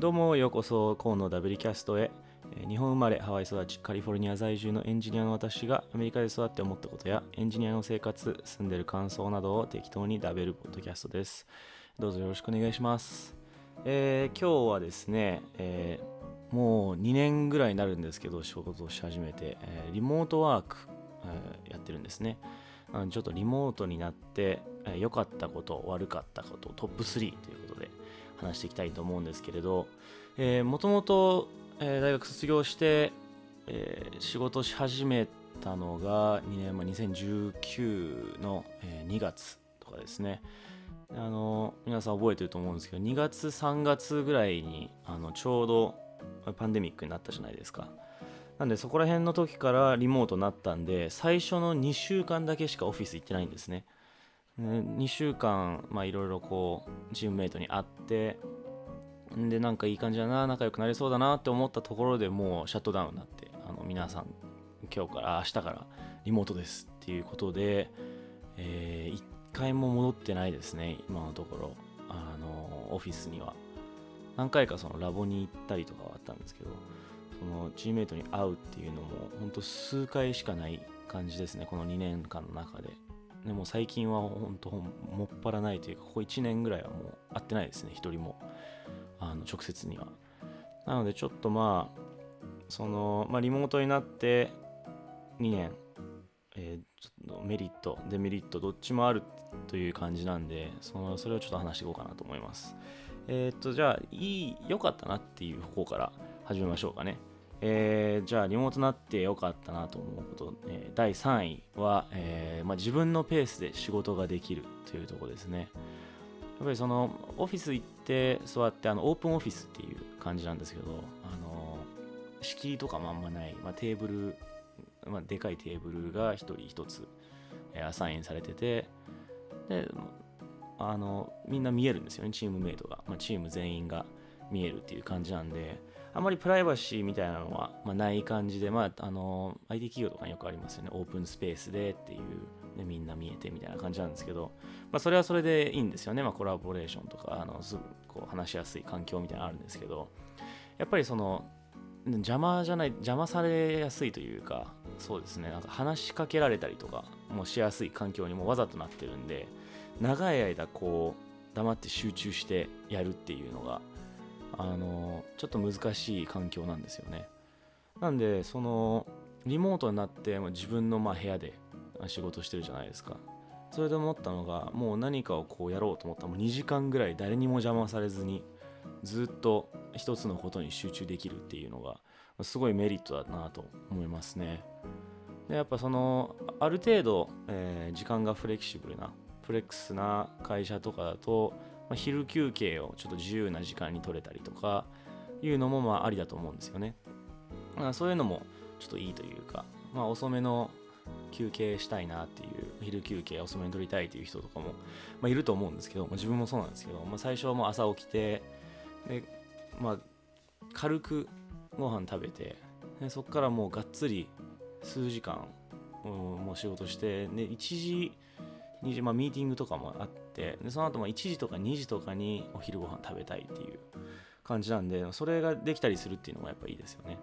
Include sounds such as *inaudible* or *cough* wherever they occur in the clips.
どうもようこそ河野ダブリキャストへ。日本生まれハワイ育ちカリフォルニア在住のエンジニアの私がアメリカで育って思ったことやエンジニアの生活住んでる感想などを適当にダベるポッドキャストです。どうぞよろしくお願いします、えー今日はですね、えーもう2年ぐらいになるんですけど仕事をし始めて、えーリモートワーク、えーやってるんですね。ちょっとリモートになってえ良、かったこと悪かったことトップ3ということで話していきたいと思うんですけれどもともと大学卒業して、えー仕事し始めたのが2年前2019の、えー2月とかですね。あの皆さん覚えてると思うんですけど2月3月ぐらいにあのちょうどパンデミックになったじゃないですか。なんでそこら辺の時からリモートになったんで最初の2週間だけしかオフィス行ってないんですね。2週間いろいろこうチームメイトに会ってんでなんかいい感じだな仲良くなれそうだなって思ったところでもうシャットダウンになってあの皆さん今日から明日からリモートですっていうことで、えー一回も戻ってないですね今のところ。あのオフィスには。何回かそのラボに行ったりとかはあったんですけどそのチームメイトに会うっていうのも本当数回しかない感じですねこの2年間の中で。でも最近は本当もっぱらないというかここ1年ぐらいはもう会ってないですね一人も。あの直接には。なのでちょっとまあその、まあ、リモートになって2年、えーちょっとメリットデメリットどっちもあるという感じなんでそのそれをちょっと話していこうかなと思います。えーっとじゃあいい良かったなっていう方から始めましょうかね。えーじゃあリモートなって良かったなと思うこと、えー第3位は、えーまあ、自分のペースで仕事ができるというところですね。やっぱりそのオフィス行って座ってあのオープンオフィスっていう感じなんですけどあの仕切りとかもあんまない、まあ、テーブル、まあ、でかいテーブルが一人一つえアサインされててであのみんな見えるんですよね。チームメイトが、まあ、チーム全員が見えるっていう感じなんで。あまりプライバシーみたいなのは、まあ、ない感じで、まあ、あの IT 企業とかによくありますよね。オープンスペースでっていうでみんな見えてみたいな感じなんですけど、まあ、それはそれでいいんですよね、まあ、コラボレーションとかあのすぐこう話しやすい環境みたいなのあるんですけどやっぱりその邪魔じゃない邪魔されやすいというかそうですね。なんか話しかけられたりとかもしやすい環境にもわざとなってるんで長い間こう黙って集中してやるっていうのがあのちょっと難しい環境なんですよね。なんでそのリモートになって自分のま部屋で仕事してるじゃないですか。それで思ったのがもう何かをこうやろうと思ったらもう2時間ぐらい誰にも邪魔されずにずっと一つのことに集中できるっていうのがすごいメリットだなと思いますね。でやっぱそのある程度、えー時間がフレキシブルなフレックスな会社とかだと、まあ、昼休憩をちょっと自由な時間に取れたりとかいうのもまあありだと思うんですよね。まあそういうのもちょっといいというか、まあ、遅めの休憩したいなっていう昼休憩遅めに取りたいという人とかも、まあ、いると思うんですけど、まあ、自分もそうなんですけど、まあ、最初はもう朝起きてで、まあ、軽くご飯食べてでそこからもうがっつり数時間、もう仕事してで1時2時、まあ、ミーティングとかもあってでその後ま1時とか2時とかにお昼ご飯食べたいっていう感じなんでそれができたりするっていうのがやっぱいいですよね。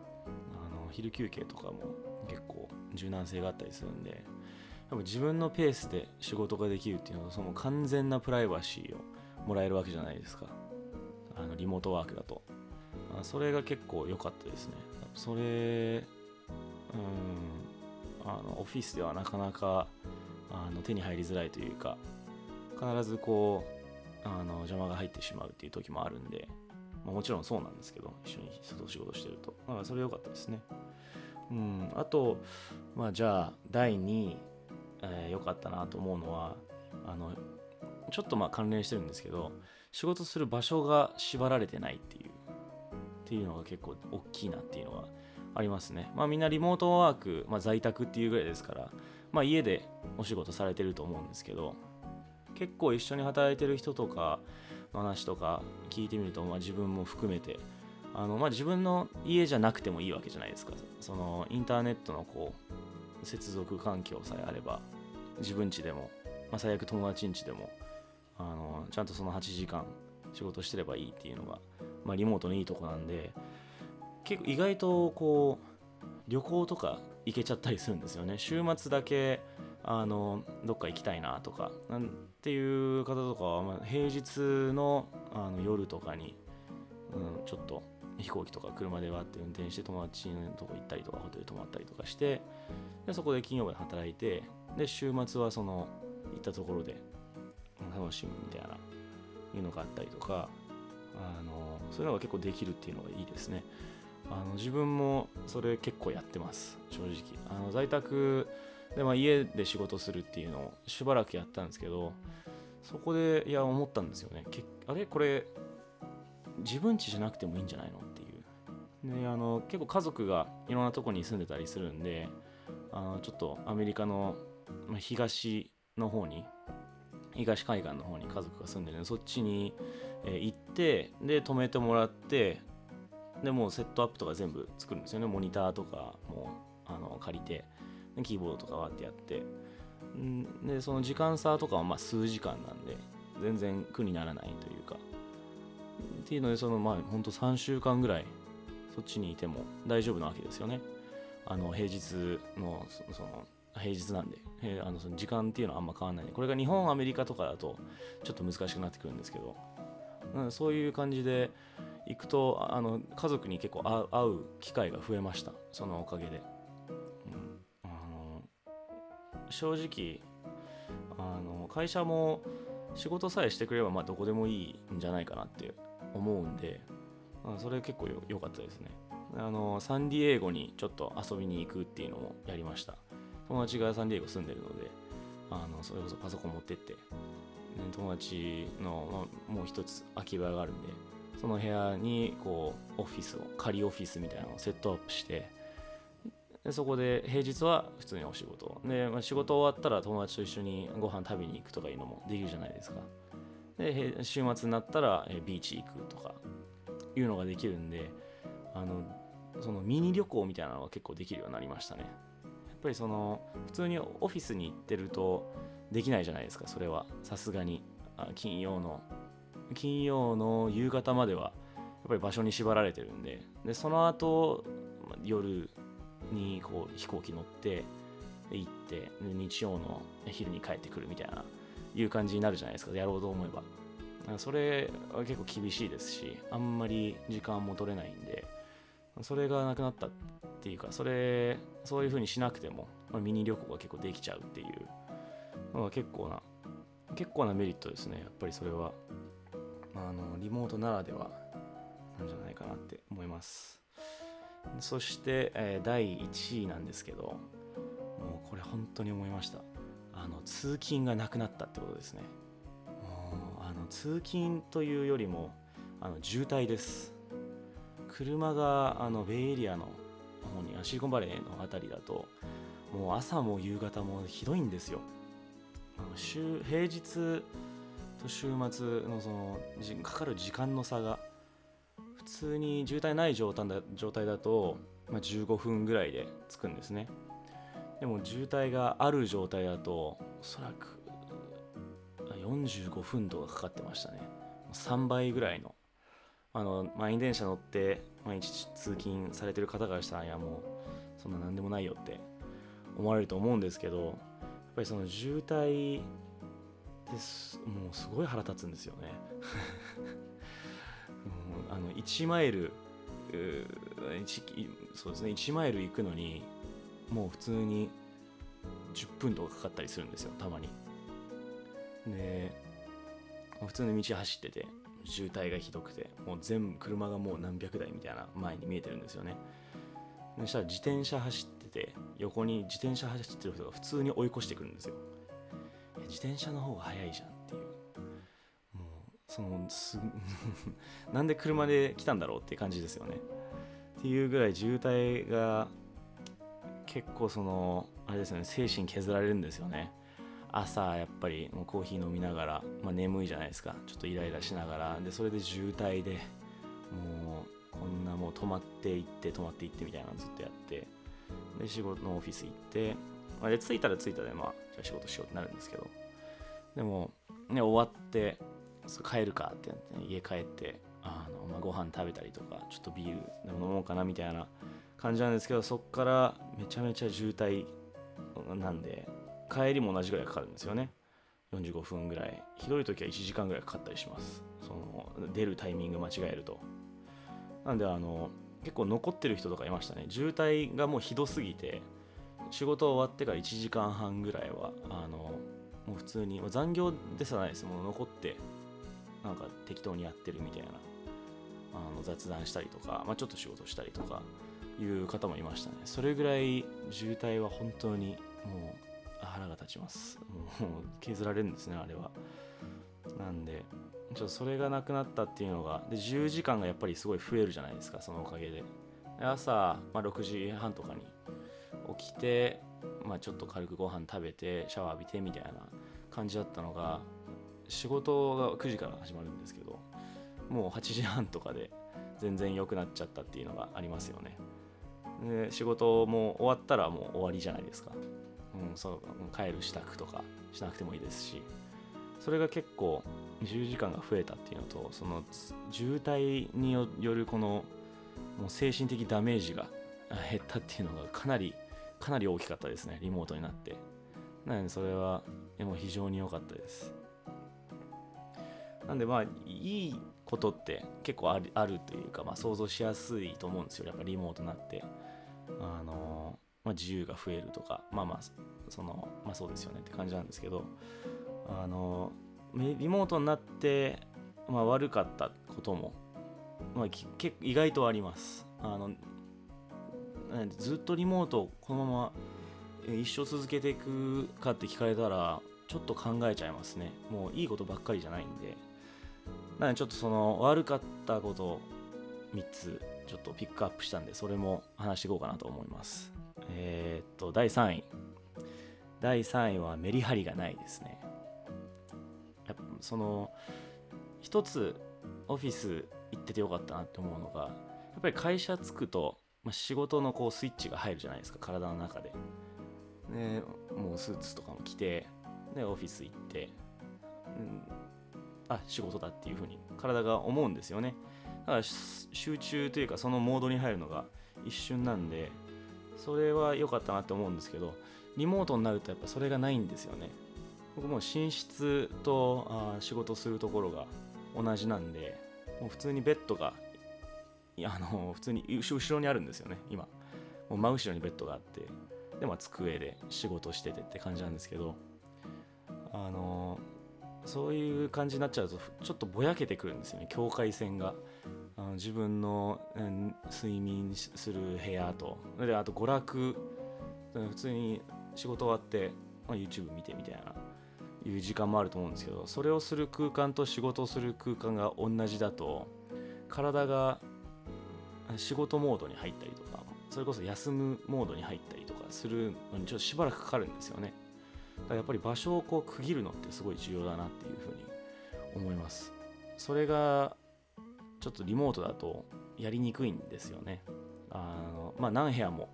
あの昼休憩とかも結構柔軟性があったりするんでやっぱ自分のペースで仕事ができるっていうのはその完全なプライバシーをもらえるわけじゃないですか。あのリモートワークだと。それが結構良かったですね。それうんあのオフィスではなかなかあの手に入りづらいというか必ずこうあの邪魔が入ってしまうっていう時もあるんで、まあ、もちろんそうなんですけど一緒に外仕事してるとだからそれ良かったですねうんあとまあじゃあ第2位良、えーかったなと思うのはあのちょっとまあ関連してるんですけど仕事する場所が縛られてないっていうっていうのが結構大きいなっていうのはありますね。まあみんなリモートワーク、まあ、在宅っていうぐらいですから、まあ家でお仕事されてると思うんですけど、結構一緒に働いてる人とか話とか聞いてみると、まあ自分も含めて、あのまあ自分の家じゃなくてもいいわけじゃないですか。そのインターネットのこう接続環境さえあれば、自分家でも、まあ最悪友達ん家でも、あのちゃんとその8時間仕事してればいいっていうのが、まあ、リモートのいいとこなんで結構意外とこう旅行とか行けちゃったりするんですよね。週末だけあのどっか行きたいなとかなんていう方とかは、まあ、平日のあの夜とかに、うん、ちょっと飛行機とか車でわって運転して友達のとこ行ったりとかホテル泊まったりとかしてでそこで金曜日で働いてで週末はその行ったところで楽しむみたいないうのがあったりとかあのそういうのが結構できるっていうのがいいですね。あの自分もそれ結構やってます正直。あの在宅で、まあ、家で仕事するっていうのをしばらくやったんですけどそこでいや思ったんですよね。あれ？これ自分家じゃなくてもいいんじゃないのっていう。であの結構家族がいろんなとこに住んでたりするんであのちょっとアメリカの東の方に東海岸の方に家族が住んでるんでそっちに行ってで泊めてもらってでもうセットアップとか全部作るんですよね。モニターとかもあの借りてキーボードとかわってやって。でその時間差とかはまあ数時間なんで全然苦にならないというか。っていうのでそのまあほんと3週間ぐらいそっちにいても大丈夫なわけですよね。あの平日のその平日なんで、えー、あのその時間っていうのはあんま変わんないこれが日本アメリカとかだとちょっと難しくなってくるんですけど、そういう感じで行くとあの家族に結構会う機会が増えました。そのおかげで、うん、あの正直あの会社も仕事さえしてくればまあどこでもいいんじゃないかなって思うんで、それ結構良かったですね。あのサンディエゴにちょっと遊びに行くっていうのもやりました。友達がサンディエゴ住んでるのであのそれこそパソコン持ってって、ね、友達の、まあ、もう一つ空き部屋があるんでその部屋にこうオフィスを仮オフィスみたいなのをセットアップしてでそこで平日は普通にお仕事。で、まあ、仕事終わったら友達と一緒にご飯食べに行くとかいうのもできるじゃないですか。で週末になったらビーチ行くとかいうのができるんであのそのミニ旅行みたいなのが結構できるようになりましたね。やっぱりその普通にオフィスに行ってるとできないじゃないですかそれは。さすがに。金曜の金曜の夕方まではやっぱり場所に縛られてるんででその後夜にこう飛行機乗って行って日曜の昼に帰ってくるみたいないう感じになるじゃないですか。やろうと思えば。それは結構厳しいですしあんまり時間も取れないんでそれがなくなったっていうかそれそういう風にしなくても、ま、ミニ旅行が結構できちゃうっていうのが結構な結構なメリットですね。やっぱりそれは。あのリモートならではなんじゃないかなって思います。そして、えー、第1位なんですけどもうこれ本当に思いました。あの通勤がなくなったってことですね。もうあの通勤というよりもあの渋滞です。車があのベイエリアの方にシリコンバレーの辺りだともう朝も夕方もひどいんですよ。週平日と週末のそのかかる時間の差が普通に渋滞ない状態だ状態だと、まあ、15分ぐらいで着くんですね。でも渋滞がある状態だとおそらく45分とかかかってましたね。3倍ぐらいの。あの満員電車乗って毎日通勤されてる方からしたらいやもうそんな何でもないよって思われると思うんですけどやっぱりその渋滞です。もうすごい腹立つんですよね。*laughs* う、あの1マイルそうですね1マイル行くのにもう普通に10分とかかかったりするんですよたまに。で普通の道走ってて渋滞がひどくてもう全部車がもう何百台みたいな前に見えてるんですよね。そしたら自転車走ってて横に自転車走ってる人が普通に追い越してくるんですよ。自転車の方が速いじゃんっていう。もうそのす *laughs* なんで車で来たんだろうって感じですよね。っていうぐらい渋滞が結構そのあれですよね精神削られるんですよね。朝やっぱりもうコーヒー飲みながら、まあ、眠いじゃないですか。ちょっとイライラしながら。でそれで渋滞でもうこんなもう止まっていって止まっていってみたいなのずっとやって。で仕事のオフィス行って、まあ、で着いたら着いたでまあじゃあ仕事しようってなるんですけど。でもね終わって帰るかってって、家帰ってあの、まあ、ご飯食べたりとかちょっとビールでも飲もうかなみたいな感じなんですけどそこからめちゃめちゃ渋滞なんで帰りも同じぐらいかかるんですよね。45分ぐらい。ひどい時は1時間ぐらいかかったりします。その出るタイミング間違えると。なんであの結構残ってる人とかいましたね。渋滞がもうひどすぎて仕事終わってから1時間半ぐらいはあのもう普通に残業でさないですもう残ってなんか適当にやってるみたいなあの雑談したりとか、まあ、ちょっと仕事したりとかいう方もいましたね。それぐらい渋滞は本当にもう腹が立ちます。もう削られるんですねあれは。なんでちょっとそれがなくなったっていうのがで10時間がやっぱりすごい増えるじゃないですかそのおかげで。朝、まあ、6時半とかに起きて、まあ、ちょっと軽くご飯食べてシャワー浴びてみたいな感じだったのが仕事が9時から始まるんですけどもう8時半とかで全然良くなっちゃったっていうのがありますよね。で仕事も終わったらもう終わりじゃないですか、うん、そう帰る支度とかしなくてもいいですしそれが結構10時間が増えたっていうのとその渋滞によるこのもう精神的ダメージが減ったっていうのがかなりかなり大きかったですねリモートになって。なのでそれはでも非常に良かったです。なんでまあいいことって結構あるあるというか、まあ、想像しやすいと思うんですよやっぱリモートになって。あの、まあ、自由が増えるとかまあまあそのまあそうですよねって感じなんですけど。あのリモートになって、まあ、悪かったことも、まあ、結意外とあります。あのずっとリモートこのまま一生続けていくかって聞かれたらちょっと考えちゃいますね。もういいことばっかりじゃないんで。なのでちょっとその悪かったことを3つちょっとピックアップしたんでそれも話していこうかなと思います。えー、っと第3位。第3位はメリハリがないですね。やっぱその一つオフィス行っててよかったなって思うのがやっぱり会社着くと、まあ、仕事のこうスイッチが入るじゃないですか。体の中で。でもうスーツとかも着てでオフィス行って、うん、あ仕事だっていうふうに。体が思うんですよね。だから集中というかそのモードに入るのが一瞬なんでそれは良かったなって思うんですけどリモートになるとやっぱそれがないんですよね。僕も寝室とあ仕事するところが同じなんでもう普通にベッドがあの普通に後ろにあるんですよね今。もう真後ろにベッドがあって。でまあ机で仕事しててって感じなんですけど。あのそういう感じになっちゃうとちょっとぼやけてくるんですよね境界線が。あの自分の、うん、睡眠する部屋と。であと娯楽。普通に仕事終わって、まあ、YouTube 見てみたいな。いう時間もあると思うんですけどそれをする空間と仕事をする空間が同じだと体が仕事モードに入ったりとかそれこそ休むモードに入ったりとかするのにちょっとしばらくかかるんですよね。だからやっぱり場所をこう区切るのってすごい重要だなっていうふうに思います。それがちょっとリモートだとやりにくいんですよね。あのまあ何部屋も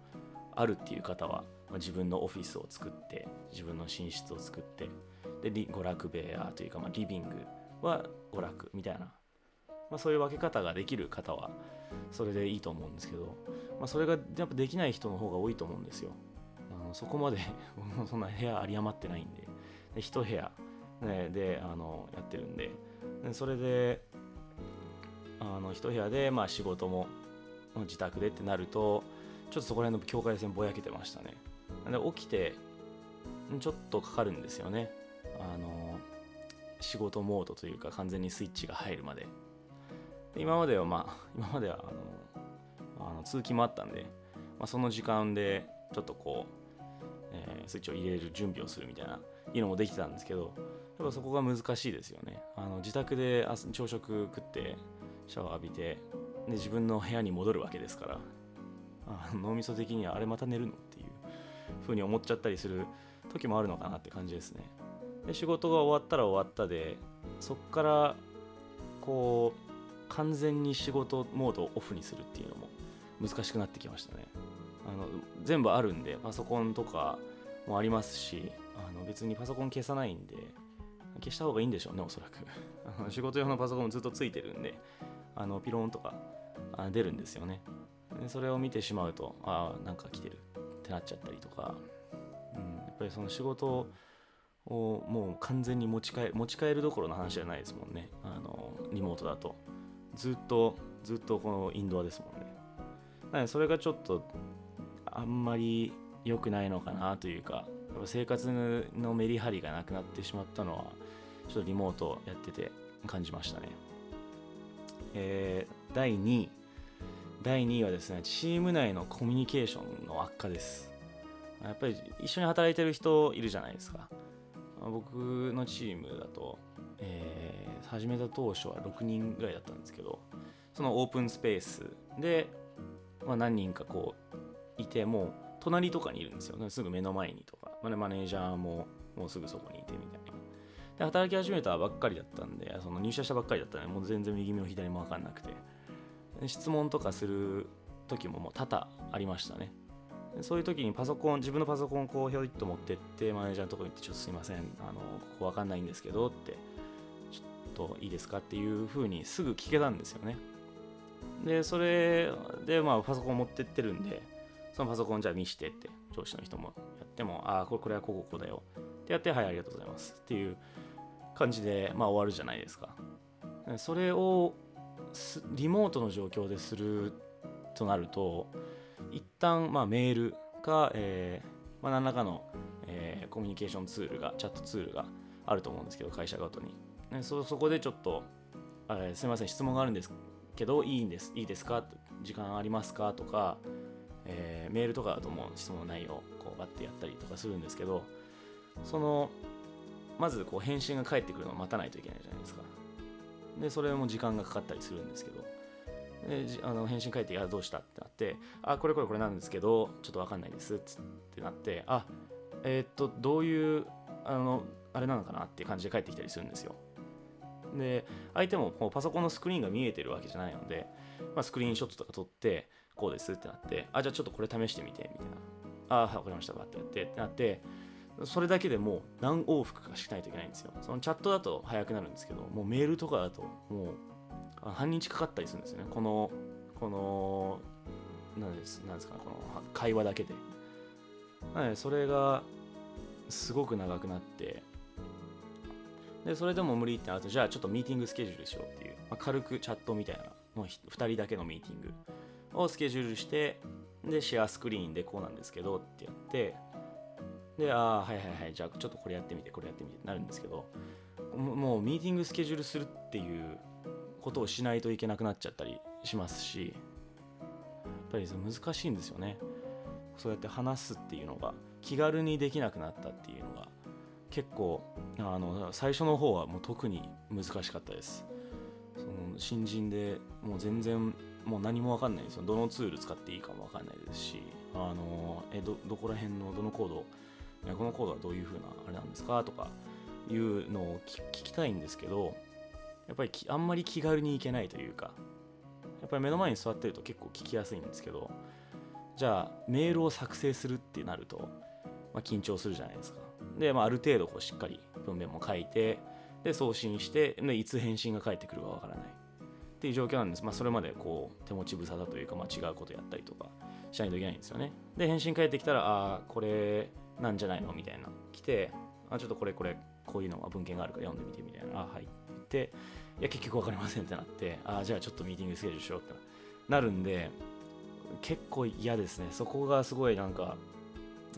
あるっていう方は、まあ、自分のオフィスを作って自分の寝室を作ってで娯楽部屋というか、まあ、リビングは娯楽みたいな、まあ、そういう分け方ができる方はそれでいいと思うんですけど、まあ、それがやっぱできない人の方が多いと思うんですよ。あのそこまで *laughs* そんな部屋有り余ってないんで。で1部屋、ね、であのやってるんで。でそれであの1部屋でまあ仕事も自宅でってなるとちょっとそこら辺の境界線ぼやけてましたね。で起きてちょっとかかるんですよね。あの仕事モードというか完全にスイッチが入るまで。今まではまあ *laughs* 今まではあのあの通勤もあったんで、まあ、その時間でちょっとこう、えー、スイッチを入れる準備をするみたいないうのもできてたんですけどやっぱそこが難しいですよね。あの自宅で朝食食ってシャワー浴びてで自分の部屋に戻るわけですからあ脳みそ的にはあれまた寝るのっていう風に思っちゃったりする時もあるのかなって感じですね。で仕事が終わったら終わったでそっからこう完全に仕事モードをオフにするっていうのも難しくなってきましたね。あの全部あるんでパソコンとかもありますしあの別にパソコン消さないんで消した方がいいんでしょうねおそらく。*laughs* あの仕事用のパソコンもずっとついてるんであのピローンとか出るんですよね。でそれを見てしまうとああなんか来てるってなっちゃったりとか、うん、やっぱりその仕事をもう完全に持ち帰持ち帰るどころの話じゃないですもんね。あのリモートだと。ずっとずっとこのインドアですもんね。なのでそれがちょっとあんまり良くないのかなというか生活のメリハリがなくなってしまったのはちょっとリモートやってて感じましたね。えー、第2位。第2位はですねチーム内のコミュニケーションの悪化です。やっぱり一緒に働いてる人いるじゃないですか。僕のチームだと、え、始めた当初は6人ぐらいだったんですけどそのオープンスペースで、まあ、何人かこういてもう隣とかにいるんですよ、すぐ目の前にとか、まあ、マネージャーももうすぐそこにいてみたいな。で働き始めたばっかりだったんでその入社したばっかりだったんでもう全然右も左も分かんなくて。質問とかする時ももう多々ありましたね。そういう時にパソコン自分のパソコンをこうひょいっと持ってってマネージャーのところに行ってちょっとすいませんあのここ分かんないんですけどってといいですか？っていう風にすぐ聞けたんですよね。でそれでまあパソコン持ってってるんでそのパソコンじゃあ見してって上司の人もやってもああこれこれはこここうだよってやってはいありがとうございますっていう感じで、まあ、終わるじゃないですか。それをリモートの状況でするとなると一旦まあメールか、えーまあ、何らかの、えー、コミュニケーションツールがチャットツールがあると思うんですけど会社ごとに、ね、そそこでちょっと、えー、すみません質問があるんですけどいいんですいいですか？時間ありますか？とか、えー、メールとかだともう質問の内容こうバッてやったりとかするんですけどそのまずこう返信が返ってくるのを待たないといけないじゃないですか。で、それも時間がかかったりするんですけど、であの返信書いて、あ、どうした？ってなって、あ、これこれこれなんですけど、ちょっとわかんないです。ってなって、あ、えー、っと、どういう、あの、あれなのかな？っていう感じで返ってきたりするんですよ。で、相手もこうパソコンのスクリーンが見えてるわけじゃないので、まあ、スクリーンショットとか撮って、こうですってなって、あ、じゃあちょっとこれ試してみて、みたいな。あ、わかりました、バってやってってなって、それだけでもう何往復かしないといけないんですよ。そのチャットだと早くなるんですけど、もうメールとかだともう半日かかったりするんですよね。この、この、何ですなんですか、この会話だけで。なので、それがすごく長くなって、で、それでも無理ってなると、じゃあちょっとミーティングスケジュールしようっていう、まあ、軽くチャットみたいな、もう2人だけのミーティングをスケジュールして、で、シェアスクリーンでこうなんですけどってやって、で、ああ、はいはいはい、じゃあちょっとこれやってみて、これやってみてってなるんですけど、もうミーティングスケジュールするっていうことをしないといけなくなっちゃったりしますし、やっぱり難しいんですよね。そうやって話すっていうのが気軽にできなくなったっていうのが結構あの最初の方はもう特に難しかったです。その新人でもう全然もう何も分かんないですよ。どのツール使っていいかも分かんないですしあのえどどこら辺のどのコードこのコードはどういう風なあれなんですか？とかいうのを聞きたいんですけどやっぱりあんまり気軽に行けないというかやっぱり目の前に座ってると結構聞きやすいんですけどじゃあメールを作成するってなると、まあ、緊張するじゃないですか。で、まあ、ある程度こうしっかり文面も書いてで送信してでいつ返信が返ってくるかわからない。っていう状況なんです、まあ、それまでこう手持ち無沙汰というか、まあ、違うことやったりとかしないといけないんですよね。で返信返ってきたらああこれなんじゃないのみたいな来てあちょっとこれこれこういうのは文献があるから読んでみてみたいな。あはい。って言っていや結局分かりませんってなってあじゃあちょっとミーティングスケジュールしようってなるんで結構嫌ですね。そこがすごいなんか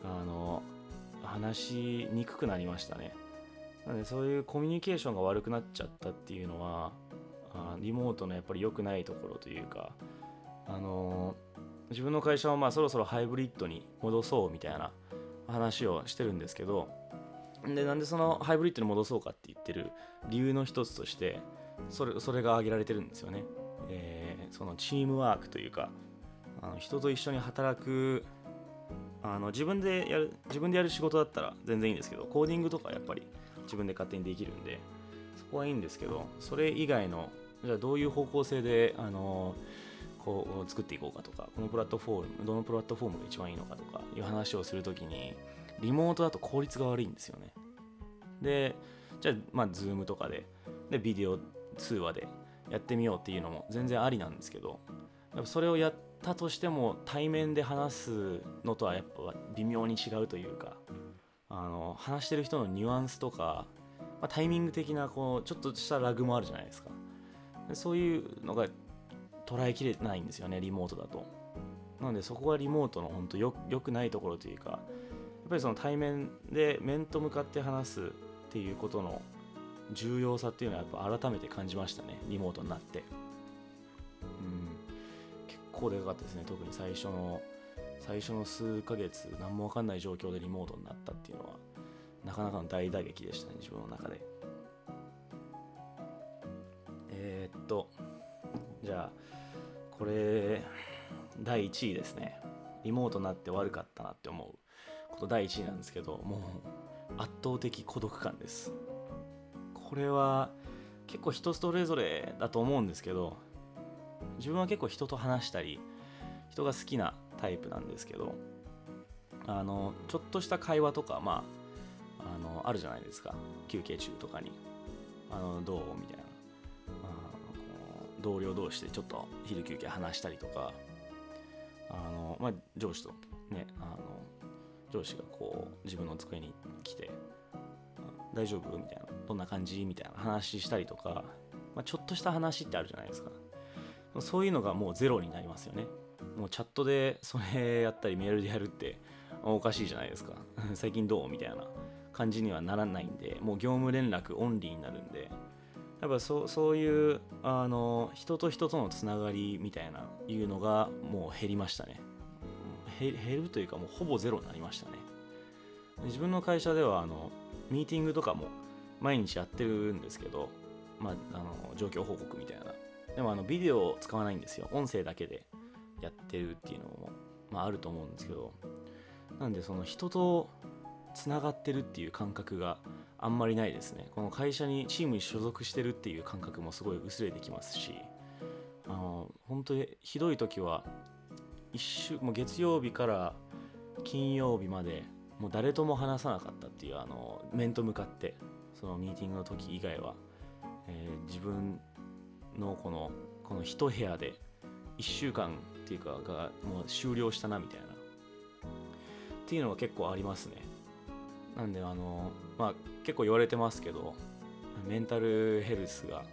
あの話しにくくなりましたね。なのでそういうコミュニケーションが悪くなっちゃったっていうのはあリモートのやっぱり良くないところというかあの自分の会社はまあそろそろハイブリッドに戻そうみたいな話をしてるんですけどでなんでそのハイブリッドに戻そうかって言ってる理由の一つとしてそれそれが挙げられてるんですよね、えー、そのチームワークというかあの人と一緒に働くあの自分でやる自分でやる仕事だったら全然いいんですけどコーディングとかやっぱり自分で勝手にできるんでそこはいいんですけどそれ以外のじゃあどういう方向性であのこう作っていこうかとかこのプラットフォームどのプラットフォームが一番いいのかとかいう話をするときにリモートだと効率が悪いんですよね。でじゃあまあ Zoom とかででビデオ通話でやってみようっていうのも全然ありなんですけどやっぱそれをやったとしても対面で話すのとはやっぱ微妙に違うというかあの話してる人のニュアンスとか、まあ、タイミング的なこうちょっとしたラグもあるじゃないですか。そういうのが捉えきれないんですよねリモートだと。なのでそこがリモートの本当よよくないところというかやっぱりその対面で面と向かって話すっていうことの重要さっていうのはやっぱ改めて感じましたねリモートになって。うん。結構でかかったですね特に最初の最初の数ヶ月何も分かんない状況でリモートになったっていうのはなかなかの大打撃でしたね自分の中で。えー、っとじゃあこれ第1位ですね。リモートになって悪かったなって思う。こと第1位なんですけどもう圧倒的孤独感です。これは結構人それぞれだと思うんですけど自分は結構人と話したり人が好きなタイプなんですけどあのちょっとした会話とかまああのあるじゃないですか。休憩中とかに。あのどう？みたいな。同僚同士でちょっと昼休憩話したりとか。あの、まあ、上司とねあの上司がこう自分の机に来て「大丈夫?」みたいな「どんな感じ?」みたいな話したりとか、まあ、ちょっとした話ってあるじゃないですか。そういうのがもうゼロになりますよね。もうチャットでそれやったりメールでやるっておかしいじゃないですか。*laughs* 最近どうみたいな感じにはならないんでもう業務連絡オンリーになるんで。やっぱそそういうあの人と人とのつながりみたいないうのがもう減りましたね。減るというかもうほぼゼロになりましたね。自分の会社ではあのミーティングとかも毎日やってるんですけど、まあ、あの状況報告みたいな。でもあのビデオを使わないんですよ。音声だけで。やってるっていうのも、まあ、あると思うんですけどなんでその人とつながってるっていう感覚があんまりないですね。この会社にチームに所属してるっていう感覚もすごい薄れてきますしあの本当にひどい時は一週もう月曜日から金曜日までもう誰とも話さなかったっていうあの面と向かってそのミーティングの時以外は、えー、自分のこのこの一部屋で1週間っていうかがもう終了したなみたいな。っていうのが結構ありますね。なんであのまあ結構言われてますけどメンタルヘルスが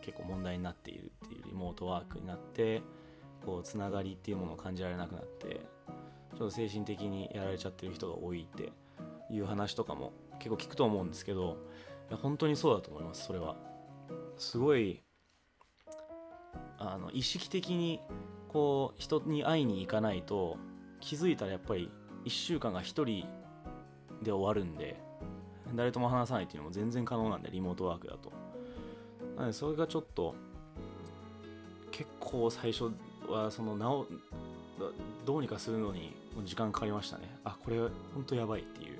結構問題になっているっていうリモートワークになってこうつながりっていうものを感じられなくなってちょっと精神的にやられちゃってる人が多いっていう話とかも結構聞くと思うんですけどいや本当にそうだと思いますそれは。すごいあの意識的にこう人に会いに行かないと気づいたらやっぱり1週間が1人で終わるんで誰とも話さないっていうのも全然可能なんでリモートワークだと。なのでそれがちょっと結構最初はそのなおどうにかするのに時間かかりましたね。あこれ本当やばいっていう。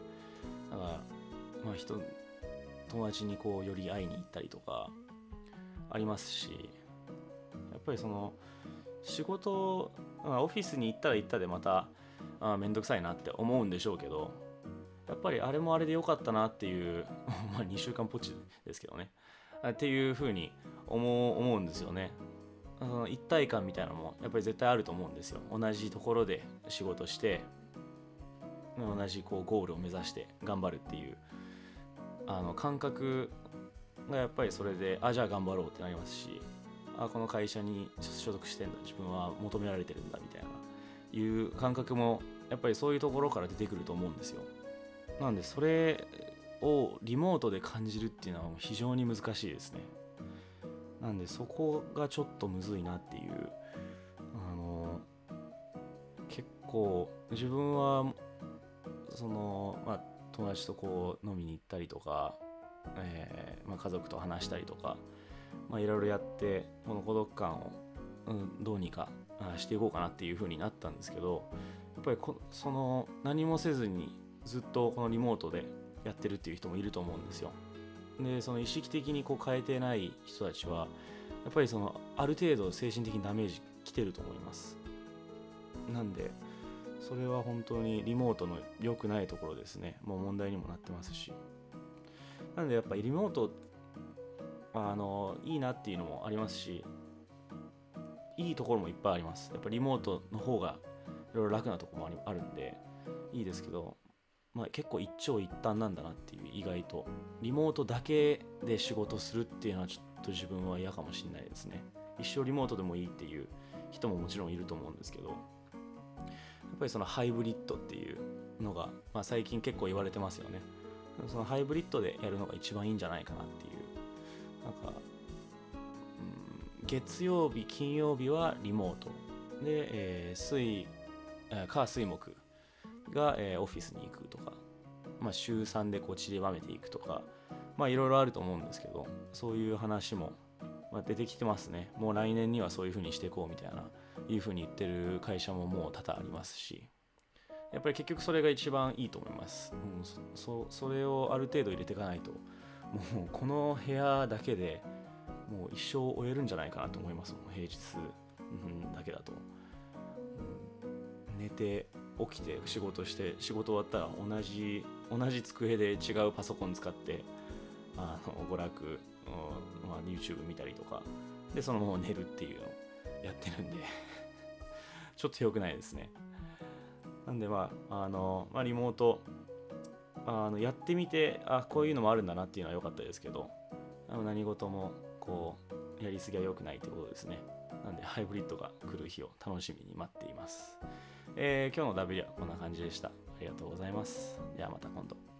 だからまあ人友達にこうより会いに行ったりとかありますしやっぱりその仕事まオフィスに行ったら行ったでまたあ面倒くさいなって思うんでしょうけどやっぱりあれもあれで良かったなっていう *laughs* まあ2週間ポチですけどね。っていうふうに思う思うんですよね。その一体感みたいなのもやっぱり絶対あると思うんですよ。同じところで仕事して同じこうゴールを目指して頑張るっていう。あの感覚がやっぱりそれであじゃあ頑張ろうってなりますしあこの会社に所属してんだ自分は求められてるんだみたいないう感覚もやっぱりそういうところから出てくると思うんですよ。なんでそれをリモートで感じるっていうのは非常に難しいですね。なんでそこがちょっとむずいなっていうあの結構自分はそのまあ友達とこう飲みに行ったりとか、えーまあ、家族と話したりとかまあいろいろやってこの孤独感を、うん、どうにかしていこうかなっていう風になったんですけどやっぱりこその何もせずにずっとこのリモートでやってるっていう人もいると思うんですよ。でその意識的にこう変えてない人たちはやっぱりそのある程度精神的にダメージきてると思います。なんでそれは本当にリモートの良くないところですね。もう問題にもなってますし。なんでやっぱりリモートあのいいなっていうのもありますしいいところもいっぱいあります。やっぱリモートの方がいろいろ楽なところもあるんでいいですけど、まあ、結構一長一短なんだなっていう意外と。リモートだけで仕事するっていうのはちょっと自分は嫌かもしれないですね。一生リモートでもいいっていう人ももちろんいると思うんですけど。やっぱりそのハイブリッドっていうのが、まあ、最近結構言われてますよね。そのハイブリッドでやるのが一番いいんじゃないかなってなんか、うん、月曜日金曜日はリモート。で、えー、水火水木が、えー、オフィスに行くとか、まあ、週3でこう散りばめていくとか。まあいろいろあると思うんですけどそういう話も、まあ、出てきてますね。もう来年にはそういうふうにしていこうみたいないうふうに言ってる会社ももう多々ありますし。やっぱり結局それが一番いいと思います、うん、そそれをある程度入れていかないともうこの部屋だけでもう一生終えるんじゃないかなと思います。もん平日、だけだと、うん、寝て起きて仕事して仕事終わったら同じ同じ机で違うパソコン使ってあの娯楽、うんまあ、YouTube 見たりとか。でそのまま寝るっていうのをやってるんで。*laughs* ちょっと良くないですね。なんでまあ、あの、まあ、リモート、あのやってみて、あ、こういうのもあるんだなっていうのは良かったですけど、あの何事もこう、やりすぎは良くないってことですね。なんで、ハイブリッドが来る日を楽しみに待っています。えー、今日の W はこんな感じでした。ありがとうございます。ではまた今度。